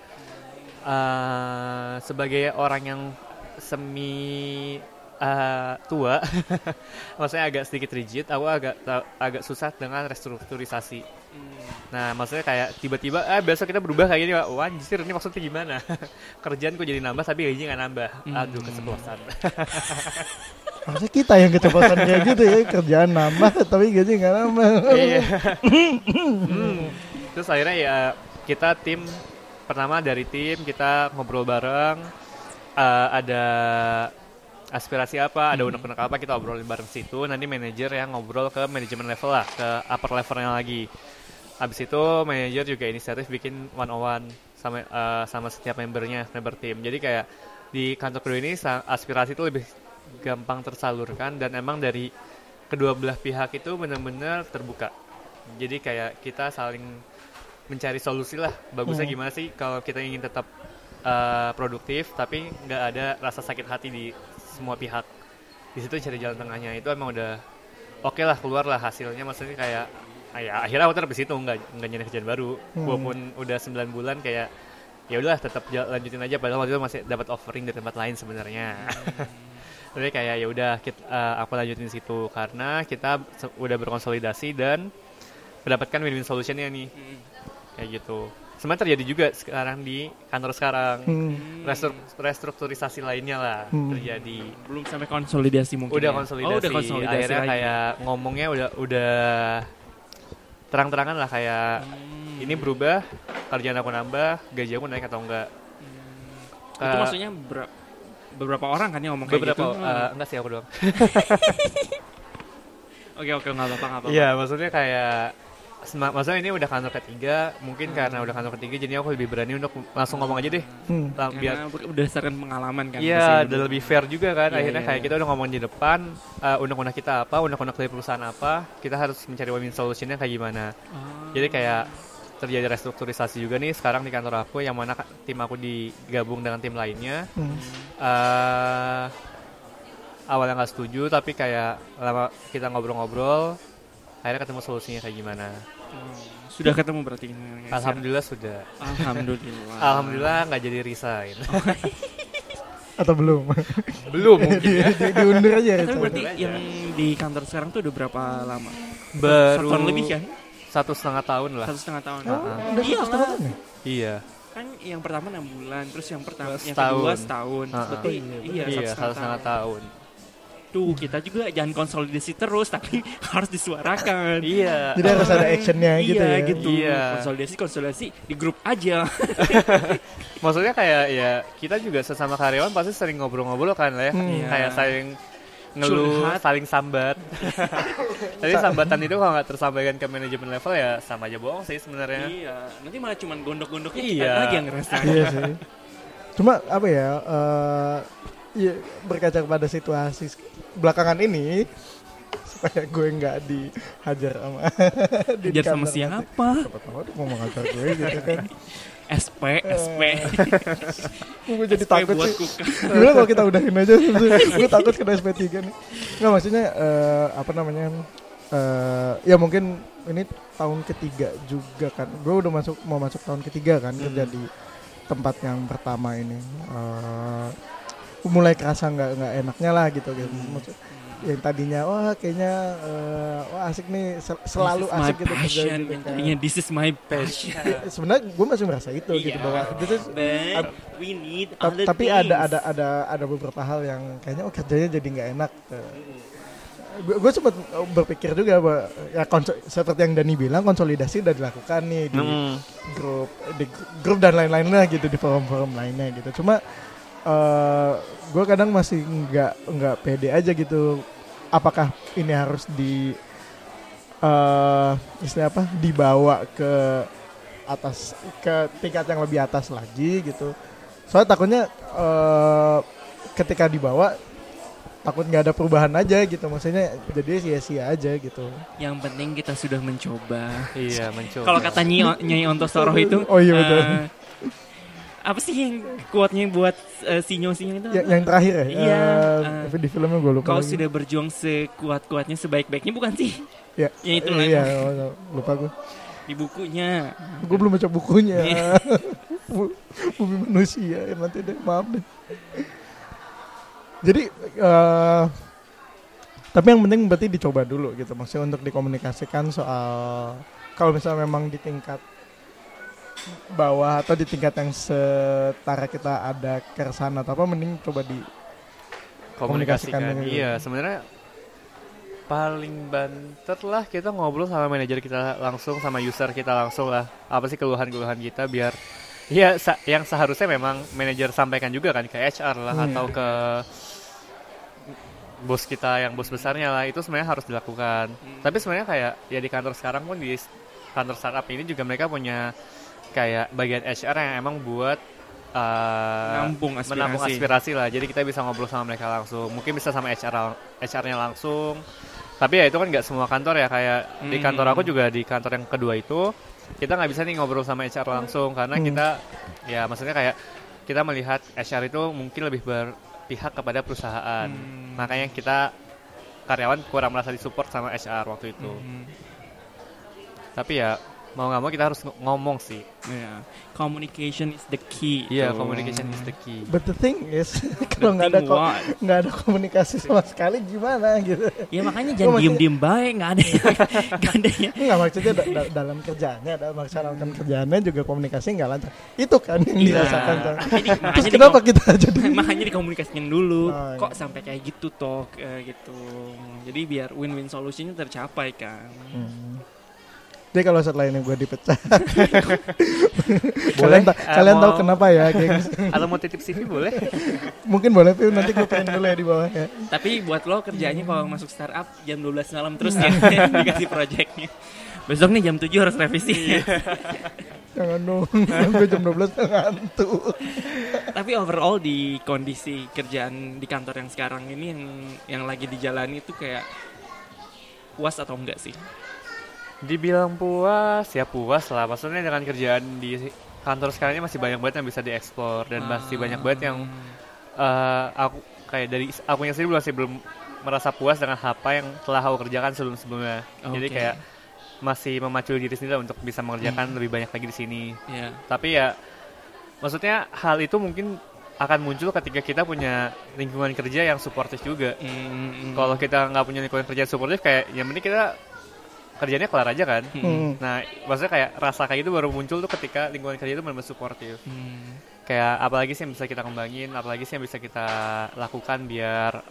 Eh, sebagai orang yang semi eh, tua. *laughs* Maksudnya agak sedikit rigid. Aku agak agak susah dengan restrukturisasi. Nah maksudnya kayak tiba-tiba ah besok kita berubah kayak gini wah anjir ini maksudnya gimana? *laughs* Kerjaan kok jadi nambah tapi gajinya nggak nambah. Aduh keceplosan *laughs* Harusnya kita yang kecepatan kayak gitu ya kerjaan nambah tapi gaji nggak nambah. Iya. Hmm. *laughs* Terus akhirnya ya kita tim pertama dari tim kita ngobrol bareng eh, ada aspirasi apa, ada unek-unek apa kita obrolin bareng situ. Nanti manajer yang ngobrol ke manajemen level lah, ke upper levelnya lagi. Habis itu manajer juga inisiatif bikin one on one sama eh, sama setiap membernya, member tim. Jadi kayak di kantor kedua ini aspirasi itu lebih gampang tersalurkan dan emang dari kedua belah pihak itu benar-benar terbuka. Jadi kayak kita saling mencari solusi lah. Bagusnya Hmm. gimana sih kalau kita ingin tetap uh, produktif tapi nggak ada rasa sakit hati di semua pihak. Di situ cari jalan tengahnya itu emang udah oke lah keluar lah hasilnya. Maksudnya kayak ah ya akhirnya aku di situ nggak nggak nyari kerjaan baru. Hmm. Walaupun udah 9 bulan kayak ya udahlah tetap lanjutin aja padahal waktu itu masih dapat offering dari tempat lain sebenarnya. *laughs* Tapi kayak ya udah kita eh, aku lanjutin situ karena kita udah berkonsolidasi dan mendapatkan win-win solutionnya nih kayak gitu. Sebenarnya terjadi juga sekarang di kantor sekarang. Hmm. Restru- restrukturisasi lainnya lah Hmm. terjadi. belum sampai konsolidasi mungkin Udah ya? konsolidasi. oh, udah konsolidasi Akhirnya lagi. kayak ngomongnya udah udah terang-terangan lah kayak Hmm. ini berubah, kerjaan aku nambah, gaji aku naik atau enggak. itu Eh, maksudnya ber- beberapa orang kan yang ngomong kayak beberapa gitu eh, enggak sih aku doang. *laughs* oke oke nggak apa-apa nggak apa-apa Iya, maksudnya kayak maksudnya ini udah kantor ketiga, mungkin karena udah kantor ketiga jadi aku lebih berani untuk langsung ngomong aja deh. Hmm. Lang- biar berdasarkan pengalaman kan Iya, dan lebih fair juga kan. Iya, Akhirnya iya, kayak iya. kita udah ngomong di depan, uh, undang-undang kita apa, undang-undang dari perusahaan apa, kita harus mencari win solutionnya kayak gimana. Ah. Jadi kayak terjadi restrukturisasi juga nih sekarang di kantor aku, yang mana tim aku digabung dengan tim lainnya. Hmm. Uh, awalnya nggak setuju, tapi kayak lama kita ngobrol-ngobrol, akhirnya ketemu solusinya kayak gimana. Hmm. sudah ketemu berarti ini Alhamdulillah sudah. alhamdulillah *laughs* Alhamdulillah nggak jadi resign. *laughs* Atau belum? Belum mungkin di, ya. di- *laughs* diundur aja tapi itu. berarti yang di kantor sekarang tuh udah berapa lama Baru lebih kan satu setengah tahun lah. satu setengah tahun Oh, udah Iya satu lah. tahun ya? Iya. kan yang pertama enam bulan terus yang pertama yang Setahun. kedua setahun Ah, ah. berarti iya, Iya, satu satu setengah setengah tahun. tahun. tuh kita juga jangan konsolidasi terus tapi *laughs* harus disuarakan Iya. Jadi harus ada actionnya gitu iya ya. gitu Iya. konsolidasi konsolidasi di grup aja *laughs* Maksudnya kayak ya kita juga sesama karyawan pasti sering ngobrol-ngobrol kan lah ya. Hmm. Iya. Kayak saling ngeluh, Curhat. saling sambat. *laughs* Tapi sambatan itu kalau nggak tersampaikan ke manajemen level ya sama aja bohong sih sebenarnya. iya nanti malah cuman gondok-gondoknya kita Iya. lagi yang ngerasain Iya sih. Cuma apa ya? eh iya, berkaca kepada situasi belakangan ini supaya gue nggak dihajar sama *laughs* di Hajar sama siapa? tahu dia mau mengajar gue gitu *laughs* kan. SP SP *laughs* gue jadi SP takut sih. Gimana kalau kita udahin aja? gue takut kena SP3 nih. Nggak maksudnya eh, apa namanya? eh ya mungkin ini tahun ketiga juga kan. Gue udah masuk mau masuk tahun ketiga kan kerja di tempat yang pertama ini. Eh, mulai kerasa nggak nggak enaknya lah gitu gitu. Maksud, yang tadinya wah kayaknya eh, wah asik nih sel- selalu This is asik my gitu kerja passion. gitu kan. This is my passion. *laughs* Sebenarnya gue masih merasa itu gitu Iya. bahwa this is But we need Ta- other tapi ada things. ada ada ada beberapa hal yang kayaknya oh kerjanya jadi nggak enak. Gue sempat berpikir juga bahwa ya seperti yang Dani bilang konsolidasi udah dilakukan nih di Hmm. grup di grup dan lain-lainnya gitu di forum-forum lainnya gitu. Cuma gue kadang masih nggak nggak pede aja gitu. Apakah ini harus di eh istilah apa dibawa ke atas ke tingkat yang lebih atas lagi gitu. Soalnya takutnya eh ketika dibawa takut nggak ada perubahan aja gitu. Maksudnya jadi sia-sia aja gitu. Yang penting kita sudah mencoba. Iya, mencoba. Kalau kata Nyai, Nyai Ontosoro itu Oh iya, betul. eh, apa sih yang kuatnya buat uh, sinyo-sinyo itu? Ya- yang terakhir ya. Iya, eh, eh, di filmnya gue lupa. Kau lagi. sudah berjuang sekuat-kuatnya sebaik-baiknya bukan sih? ya, ya itu lah. Iya, oh, lupa gue. Di bukunya. Gue belum baca bukunya. Iya. *laughs* Bu- Bumi manusia ya, nanti deh maaf deh. Jadi eh tapi yang penting berarti dicoba dulu gitu maksudnya untuk dikomunikasikan soal kalau misalnya memang di tingkat bawah atau di tingkat yang setara kita ada keresahan atau apa mending coba di komunikasikan komunikasikan. dengan- Iya, sebenarnya paling banter lah kita ngobrol sama manajer kita langsung sama user kita langsung lah. Apa sih keluhan-keluhan kita biar ya sa- yang seharusnya memang manajer sampaikan juga kan ke HR lah Hmm. atau ke bos kita yang bos besarnya lah itu sebenarnya harus dilakukan. Tapi sebenarnya kayak ya di kantor sekarang pun di kantor startup ini juga mereka punya kayak bagian HR yang emang buat uh, Menampung aspirasi. menampung aspirasi lah. Jadi kita bisa ngobrol sama mereka langsung. Mungkin bisa sama HR HR-nya langsung. Tapi ya itu kan nggak semua kantor ya kayak di Hmm. kantor aku juga di kantor yang kedua itu kita nggak bisa nih ngobrol sama HR langsung karena Hmm. kita ya maksudnya kayak kita melihat HR itu mungkin lebih berpihak kepada perusahaan. Hmm. Makanya kita karyawan kurang merasa disupport sama HR waktu itu. Hmm. Tapi ya mau nggak mau kita harus ng- ngomong sih. Iya. Communication is the key. Iya, tuh. communication is the key. but the thing is *laughs* kalau nggak ada nggak ada komunikasi sama sekali gimana gitu Ya makanya jangan maksudnya- diem-diem baik, nggak ada nggak ada ya. Enggak maksudnya da- da- dalam kerjaannya, dalam melaksanakan kerjaannya juga komunikasi nggak lancar. Itu kan yang Iya. dirasakan. Kan. Di- Terus kenapa di- kita jadi makanya dikomunikasikan dulu Oh, kok iya. sampai kayak gitu toh eh, gitu jadi biar win-win solutionnya tercapai kan Hmm. Jadi kalau setelah ini gue dipecat, *laughs* Boleh, kalian, ta- eh, kalian tahu mau- kenapa ya, gengs? *laughs* Atau mau titip CV boleh? *laughs* Mungkin boleh, tapi nanti gue pengen dulu ya di bawah ya. tapi buat lo kerjanya kalau masuk startup jam 12 malam terus ya dikasih projectnya besok nih jam 7 harus revisi Jangan dong, gue jam 12 udah ngantuk. tapi overall di kondisi kerjaan di kantor yang sekarang ini yang yang lagi dijalani itu kayak puas atau enggak sih Dibilang puas, ya puas lah. Maksudnya dengan kerjaan di kantor sekarang ini masih banyak banget yang bisa dieksplor dan masih banyak banget yang eh, aku kayak dari aku yang sendiri masih belum merasa puas dengan apa yang telah aku kerjakan sebelum sebelumnya. Jadi kayak masih memacu diri sendiri untuk bisa mengerjakan lebih banyak lagi di sini. ya Tapi ya maksudnya hal itu mungkin akan muncul ketika kita punya lingkungan kerja yang suportif juga. Hmm, Kalau kita nggak punya lingkungan kerja yang suportif kayak yang penting kita kerjanya kelar aja kan. Hmm. Nah, maksudnya kayak rasa kayak itu baru muncul tuh ketika lingkungan kerja itu benar-benar suportif. Hmm. Kayak apalagi sih yang bisa kita kembangin, apalagi sih yang bisa kita lakukan biar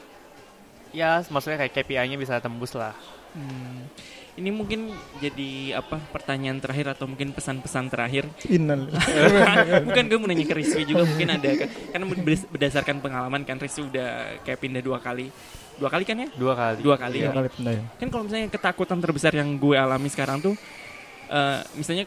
ya maksudnya kayak KPI-nya bisa tembus lah. Hmm. Ini mungkin jadi apa pertanyaan terakhir atau mungkin pesan-pesan terakhir. Innal. *laughs* Bukan gue mau nanya ke Rizky juga mungkin ada kan. Karena berdas- berdasarkan pengalaman kan Rizky udah kayak pindah dua kali. Dua kali kan ya? Dua kali. Dua kali Iya ya. kali pindah ya. Kan kalau misalnya ketakutan terbesar yang gue alami sekarang tuh eh misalnya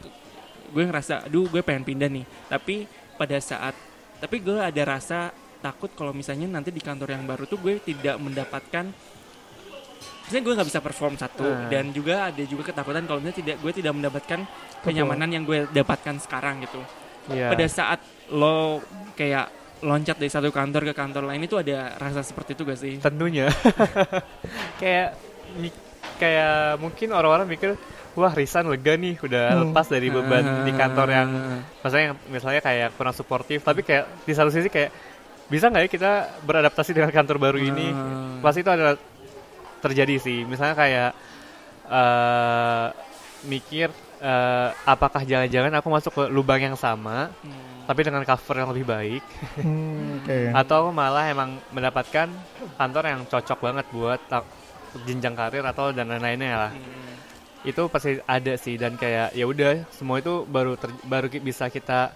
gue ngerasa aduh gue pengen pindah nih. Tapi pada saat tapi gue ada rasa takut kalau misalnya nanti di kantor yang baru tuh gue tidak mendapatkan misalnya gue nggak bisa perform satu Ah. dan juga ada juga ketakutan kalau misalnya tidak gue tidak mendapatkan kenyamanan yang gue dapatkan sekarang gitu Iya. pada saat lo kayak loncat dari satu kantor ke kantor lain itu ada rasa seperti itu gak sih Tentunya. *laughs* kayak kayak mungkin orang-orang mikir wah Risan lega nih udah Hmm. lepas dari beban di kantor yang Ah. maksudnya yang misalnya kayak kurang suportif tapi kayak di satu sisi kayak bisa nggak ya kita beradaptasi dengan kantor baru ini Ah. pasti itu adalah terjadi sih misalnya kayak eh mikir eh, apakah jangan-jangan aku masuk ke lubang yang sama Hmm. tapi dengan cover yang lebih baik Hmm, Oke. *laughs* atau aku malah emang mendapatkan kantor yang cocok banget buat jenjang karir atau dan lain-lainnya lah Hmm. itu pasti ada sih dan kayak ya udah semua itu baru ter- baru bisa kita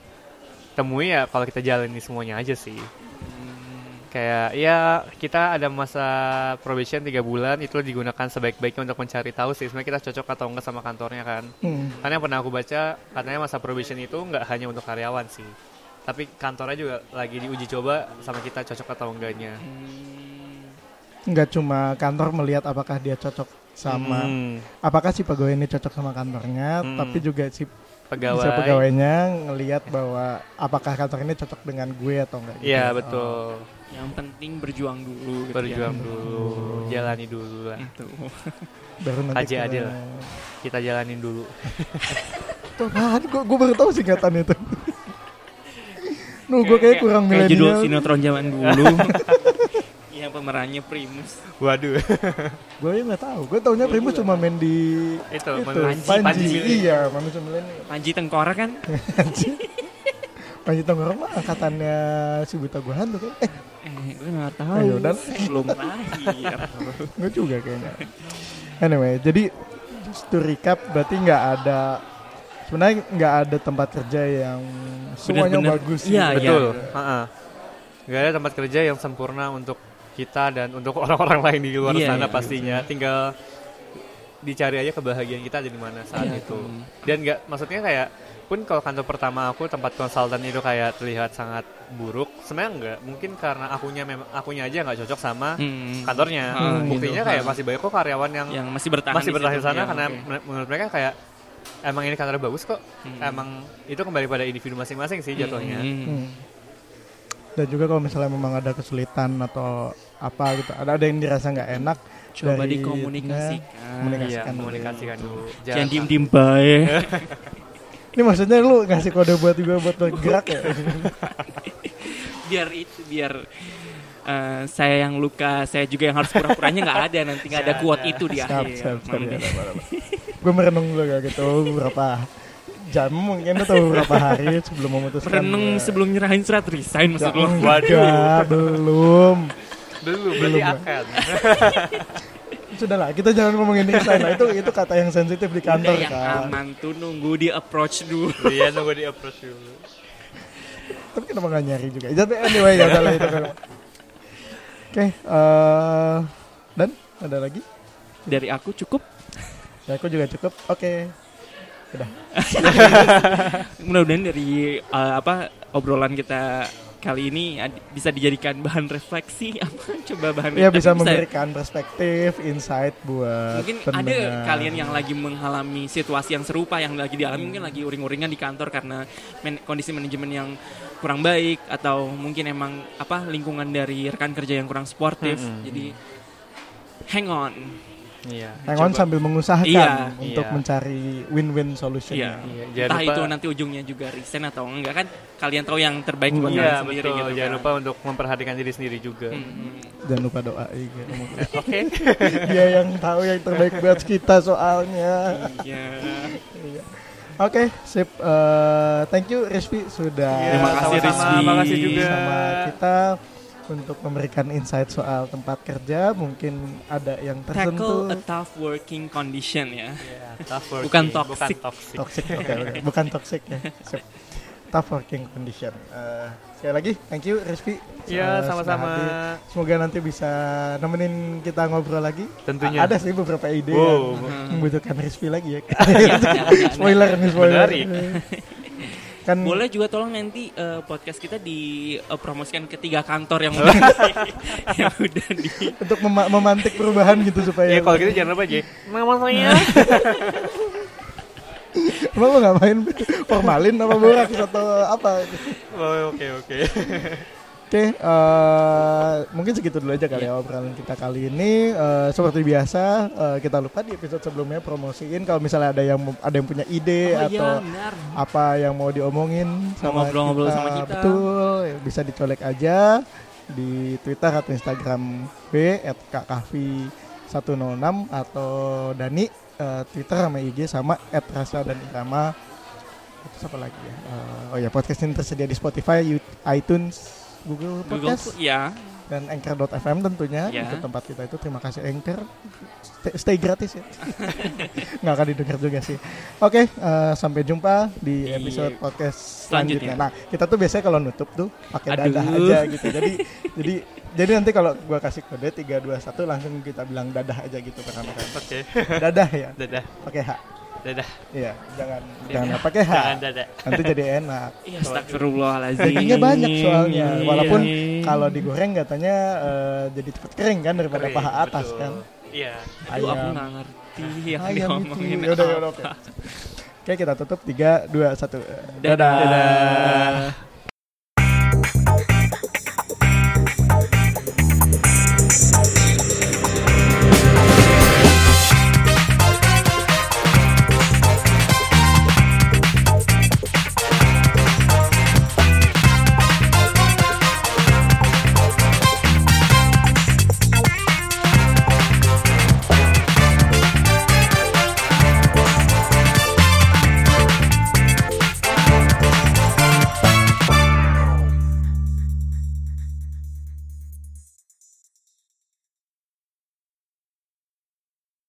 temui ya kalau kita jalani semuanya aja sih. Kayak ya kita ada masa probation tiga bulan itu digunakan sebaik-baiknya untuk mencari tahu sih sebenarnya kita cocok atau enggak sama kantornya kan Hmm. karena yang pernah aku baca katanya masa probation itu nggak hanya untuk karyawan sih tapi kantornya juga lagi diuji coba sama kita cocok atau enggaknya Hmm. Nggak cuma kantor melihat apakah dia cocok sama Hmm, apakah si pegawai ini cocok sama kantornya, Hmm. tapi juga si pegawai bisa pegawainya ngelihat bahwa apakah kantor ini cocok dengan gue atau enggak. gitu. iya Oh. betul yang penting berjuang dulu gitu berjuang ya. dulu jalani dulu lah itu *laughs* Baru nanti Kaji kita- adil. kita jalanin dulu *laughs* Tuh kan, gue, gue baru tahu singkatan itu. *laughs* Nuh, gue kayak kurang kayak judul sinetron zaman dulu pemerannya Primus waduh *laughs* Gue ya nggak tahu. Gue taunya Primus cuma main di itu, itu Panji, Panji. Panji. Iya, manusia milenial. Panji Tengkorak kan *laughs* Panji Tengkorak mah angkatannya si Buta Gua Hantu kan. Eh, eh gue nggak tahu Ayo, dan. belum lahir *laughs* gue juga kayaknya. Anyway, jadi to recap berarti nggak ada sebenarnya nggak ada tempat kerja yang semuanya Bener-bener. bagus. Iya, gitu. iya. betul Ha-ha. nggak ada tempat kerja yang sempurna untuk kita dan untuk *laughs* orang-orang lain di luar Iya, sana iya. pastinya tinggal dicari aja kebahagiaan kita ada di mana saat Iya, itu tuh. dan nggak maksudnya kayak pun kalau kantor pertama aku tempat konsultan itu kayak terlihat sangat buruk sebenarnya enggak mungkin karena akunya memang akunya aja nggak cocok sama Hmm. kantornya Hmm, buktinya gitu. kayak Hmm. masih banyak kok karyawan yang, yang masih bertahan masih di bertahan di sana Ya, karena men- menurut mereka kayak emang ini kantor bagus kok Hmm. emang itu kembali pada individu masing-masing sih jatuhnya Hmm. Hmm. Dan juga kalau misalnya memang ada kesulitan atau apa gitu, ada ada yang dirasa nggak enak, coba dari- dikomunikasikan komunikasi. Iya, Komunikasikan dulu. komunikasikan dulu. jangan diem diem baik Ini maksudnya lu ngasih kode buat juga buat bergerak ya? *laughs* biar itu biar eh, saya yang luka saya juga yang harus pura-puranya nggak ada nanti nggak ada ada. itu di siap, akhir siap, sorry, Mangga. ada apa-apa. Gue merenung dulu kayak gitu beberapa jam mungkin atau beberapa hari sebelum memutuskan. Renung gua- sebelum nyerahin surat resign maksud lo Waduh, belum. Dulu berarti Belum, akan. *laughs* Sudahlah, kita jangan ngomongin resign. Nah, itu itu kata yang sensitif di kantor Udah yang kan. aman tuh nunggu di approach dulu Iya nunggu di approach dulu. Tapi kenapa nggak nyari juga? Jadi anyway ya udahlah itu kan. Oke, eh, dan ada lagi? dari aku cukup Ya aku juga cukup. Oke. Udah. *laughs* mudah-mudahan dari eh, apa obrolan kita kali ini bisa dijadikan bahan refleksi *laughs* apa coba bahan Ya tapi bisa memberikan perspektif, insight buat mungkin pendengar. ada kalian yang lagi mengalami situasi yang serupa yang lagi dialami mungkin lagi uring-uringan di kantor karena men- kondisi manajemen yang kurang baik atau mungkin emang apa lingkungan dari rekan kerja yang kurang sportif Mm-mm. jadi hang on Iya. Coba. sambil mengusahakan Iya. untuk Iya. mencari win-win solution Iya. Iya, Entah jangan lupa itu nanti ujungnya juga resign atau enggak kan kalian tahu yang terbaik buat Iya, kalian sendiri betul. gitu Jangan kan. lupa untuk memperhatikan diri sendiri juga. Mm-mm. jangan lupa doa iya. *laughs* Oke. *laughs* dia yang tahu yang terbaik buat kita soalnya Iya. Iya. Oke, sip. Eh, thank you Rizky sudah Iya, Terima kasih. Rizky. Makasih juga. sama kita untuk memberikan insight soal tempat kerja. Mungkin ada yang tersentuh Tackle a tough working condition ya. Iya, tough working, Bukan Bukan toxic. toxic. toxic, oke, oke. bukan toxic ya. Sip. Tough working condition. Eh, sekali lagi, thank you Rizky. Iya, Eh, sama-sama. Semoga nanti bisa nemenin kita ngobrol lagi. Tentunya. Ada sih beberapa ide Wow. yang membutuhkan Rizky lagi ya. *laughs* spoiler nih spoiler. *laughs* Kan Boleh juga tolong nanti eh, podcast kita dipromosikan ke tiga kantor yang udah *laughs* yang udah di untuk mema- memantik perubahan gitu supaya Ya kalau gitu jangan lupa aja. *laughs* Mama saya. Emang lo ngapain formalin apa borax atau apa Oh, Oke oke. *laughs* oke eh, mungkin segitu dulu aja kali ya obrolan kita kali ini. Eh, seperti biasa eh, kita lupa di episode sebelumnya promosiin kalau misalnya ada yang ada yang punya ide Oh atau iya, apa yang mau diomongin sama ngobrol-ngobrol sama kita. betul ya, bisa dicolek aja di Twitter atau Instagram B @kkv106 atau Dani eh, Twitter sama IG sama @rasa dan irama. Terus apa lagi ya? Eh, oh ya podcast ini tersedia di Spotify iTunes Google Google Podcast. Ya. dan Anchor.fm tentunya Ya. itu tempat kita itu terima kasih Anchor. Stay, stay gratis ya. *laughs* Nggak akan didengar juga sih. Oke eh, sampai jumpa di Di episode podcast selanjutnya. selanjutnya. Nah kita tuh biasanya kalau nutup tuh pakai dadah aja gitu. Jadi jadi jadi nanti kalau gua kasih kode 3 2 1 langsung kita bilang dadah aja gitu pertama-tama Oke. dadah ya. Dadah. pakai H Dadah. iya jangan jangan pakai H Jangan dadah. nanti jadi enak *laughs* Iya, astagfirullahalazim. Dagingnya banyak soalnya, Iya. walaupun kalau digoreng katanya eh, jadi cepet kering kan daripada Kering, paha atas betul. kan. Iya. Aduh, aku Ayam. nggak ngerti yang Ayam itu. diomongin Yaudah, apa. yaudah, oke. *laughs* Oke, kita tutup 3 2 1. Dadah. Dadah.